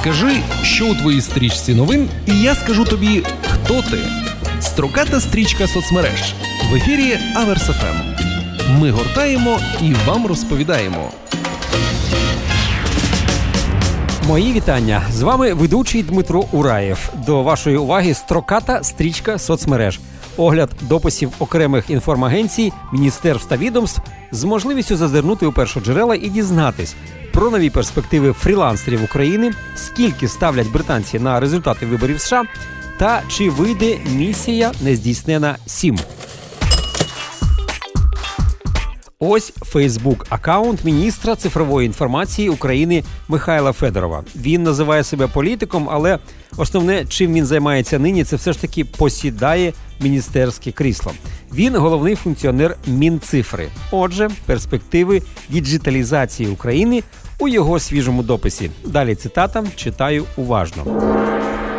Скажи, що у твоїй стрічці новин, і я скажу тобі, хто ти. Строката стрічка соцмереж в ефірі Аверсафем. Ми гортаємо і вам розповідаємо. Мої вітання з вами ведучий Дмитро Ураєв. До вашої уваги строката стрічка соцмереж, огляд дописів окремих інформагенцій, міністерств та відомств з можливістю зазирнути у першоджерела і дізнатись про нові перспективи фрілансерів України, скільки ставлять британці на результати виборів США, та чи вийде місія нездійснена 7. Ось Фейсбук аккаунт міністра цифрової інформації України Михайла Федорова. Він називає себе політиком, але основне, чим він займається нині, це все ж таки посідає міністерське крісло. Він головний функціонер Мінцифри. Отже, перспективи діджиталізації України у його свіжому дописі. Далі цитата читаю уважно.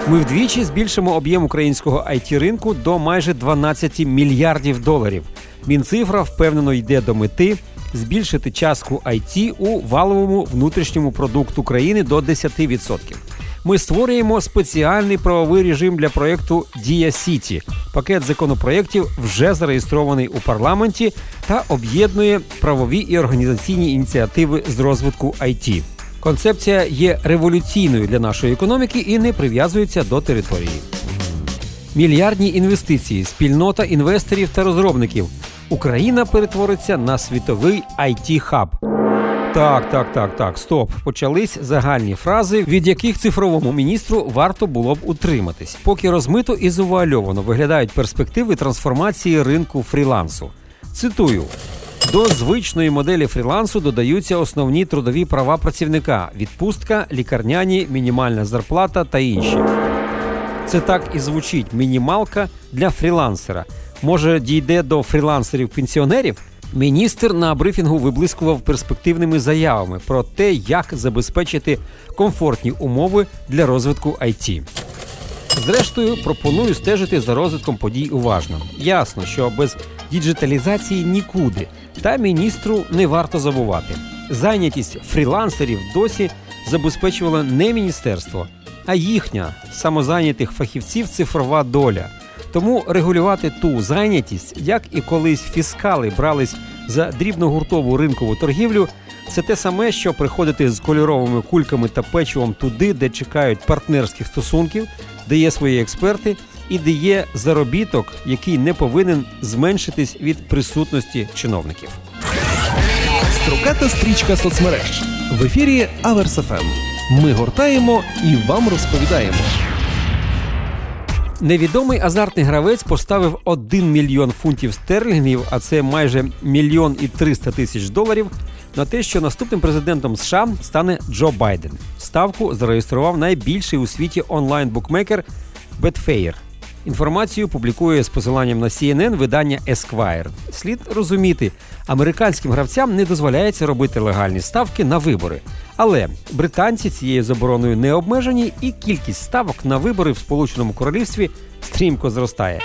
Ми вдвічі збільшимо об'єм українського it ринку до майже 12 мільярдів доларів. Мінцифра впевнено йде до мети збільшити частку IT у валовому внутрішньому продукту країни до 10%. Ми створюємо спеціальний правовий режим для проєкту Дія Сіті. Пакет законопроєктів вже зареєстрований у парламенті та об'єднує правові і організаційні ініціативи з розвитку IT. Концепція є революційною для нашої економіки і не прив'язується до території. Мільярдні інвестиції, спільнота інвесторів та розробників. Україна перетвориться на світовий it хаб Так, так, так, так, стоп. Почались загальні фрази, від яких цифровому міністру варто було б утриматись, поки розмито і завуальовано виглядають перспективи трансформації ринку фрілансу. Цитую. До звичної моделі фрілансу додаються основні трудові права працівника: відпустка, лікарняні, мінімальна зарплата та інші. Це так і звучить мінімалка для фрілансера. Може, дійде до фрілансерів-пенсіонерів? Міністр на брифінгу виблискував перспективними заявами про те, як забезпечити комфортні умови для розвитку IT. Зрештою, пропоную стежити за розвитком подій уважно. Ясно, що без діджиталізації нікуди, та міністру не варто забувати. Зайнятість фрілансерів досі забезпечувало не міністерство, а їхня самозайнятих фахівців цифрова доля. Тому регулювати ту зайнятість, як і колись фіскали брались за дрібногуртову ринкову торгівлю, це те саме, що приходити з кольоровими кульками та печивом туди, де чекають партнерських стосунків, де є свої експерти, і де є заробіток, який не повинен зменшитись від присутності чиновників. Строката стрічка соцмереж в ефірі Аверсафем. Ми гортаємо і вам розповідаємо. Невідомий азартний гравець поставив 1 мільйон фунтів стерлінгів, а це майже мільйон і 300 тисяч доларів, на те, що наступним президентом США стане Джо Байден. Ставку зареєстрував найбільший у світі онлайн-букмекер Betfair. Інформацію публікує з посиланням на CNN видання Esquire. Слід розуміти, американським гравцям не дозволяється робити легальні ставки на вибори. Але британці цією забороною не обмежені, і кількість ставок на вибори в Сполученому Королівстві стрімко зростає.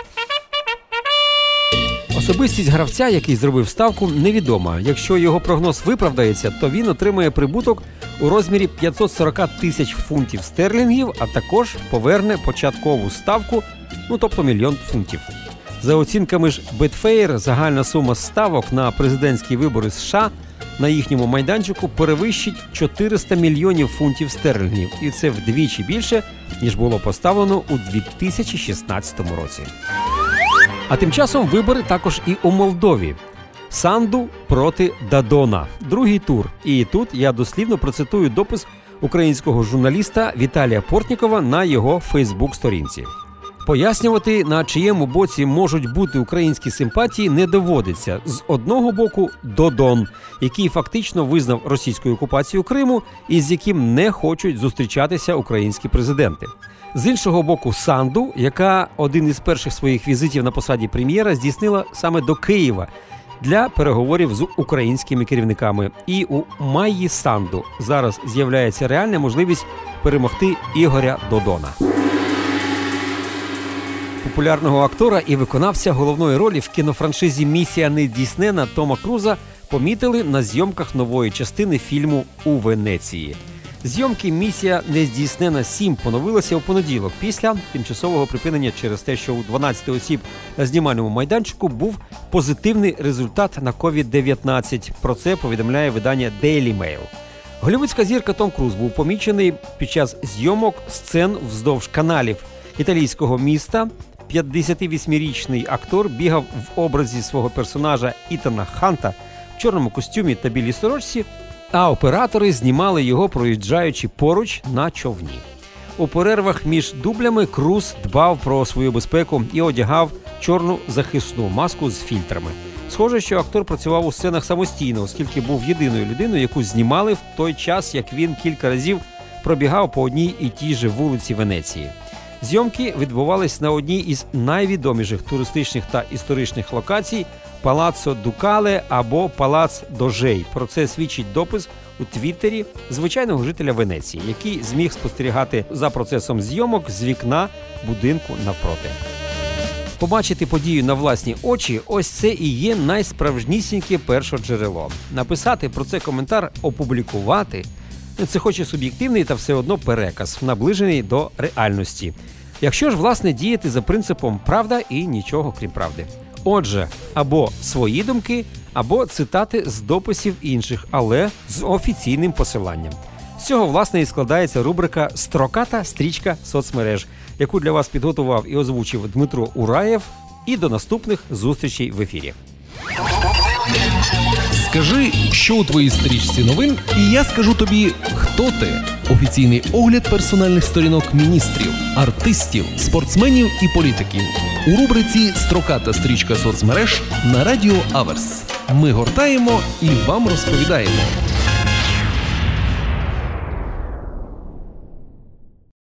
Особистість гравця, який зробив ставку, невідома. Якщо його прогноз виправдається, то він отримає прибуток у розмірі 540 тисяч фунтів стерлінгів, а також поверне початкову ставку, ну тобто мільйон фунтів. За оцінками ж Betfair, загальна сума ставок на президентські вибори США на їхньому майданчику перевищить 400 мільйонів фунтів стерлінгів, і це вдвічі більше ніж було поставлено у 2016 році. А тим часом вибори також і у Молдові. Санду проти Дадона. Другий тур. І тут я дослівно процитую допис українського журналіста Віталія Портнікова на його Фейсбук-сторінці. Пояснювати, на чиєму боці можуть бути українські симпатії, не доводиться з одного боку Додон, який фактично визнав російську окупацію Криму і з яким не хочуть зустрічатися українські президенти. З іншого боку, Санду, яка один із перших своїх візитів на посаді прем'єра здійснила саме до Києва для переговорів з українськими керівниками. І у Майї Санду зараз з'являється реальна можливість перемогти Ігоря Додона популярного актора і виконавця головної ролі в кінофраншизі Місія недійснена Тома Круза помітили на зйомках нової частини фільму у Венеції. Зйомки місія нездійснена 7 поновилася у понеділок після тимчасового припинення через те, що у 12 осіб на знімальному майданчику був позитивний результат на COVID-19. Про це повідомляє видання Daily Mail. Голівудська зірка Том Круз був помічений під час зйомок сцен вздовж каналів італійського міста. 58-річний актор бігав в образі свого персонажа Ітана Ханта в чорному костюмі та білій сорочці, а оператори знімали його, проїжджаючи поруч на човні. У перервах між дублями Круз дбав про свою безпеку і одягав чорну захисну маску з фільтрами. Схоже, що актор працював у сценах самостійно, оскільки був єдиною людиною, яку знімали в той час, як він кілька разів пробігав по одній і тій же вулиці Венеції. Зйомки відбувались на одній із найвідоміших туристичних та історичних локацій Палаццо Дукале або Палац Дожей. Про це свідчить допис у Твіттері звичайного жителя Венеції, який зміг спостерігати за процесом зйомок з вікна будинку навпроти. Побачити подію на власні очі ось це і є найсправжнісіньке першоджерело. Написати про це коментар, опублікувати це хоч і суб'єктивний та все одно переказ, наближений до реальності. Якщо ж власне діяти за принципом правда і нічого крім правди. Отже, або свої думки, або цитати з дописів інших, але з офіційним посиланням. З цього власне і складається рубрика Строката стрічка соцмереж, яку для вас підготував і озвучив Дмитро Ураєв. І до наступних зустрічей в ефірі. Скажи, що у твоїй стрічці новин, і я скажу тобі, хто ти. Офіційний огляд персональних сторінок міністрів, артистів, спортсменів і політиків у рубриці Строката стрічка соцмереж на радіо Аверс. Ми гортаємо і вам розповідаємо.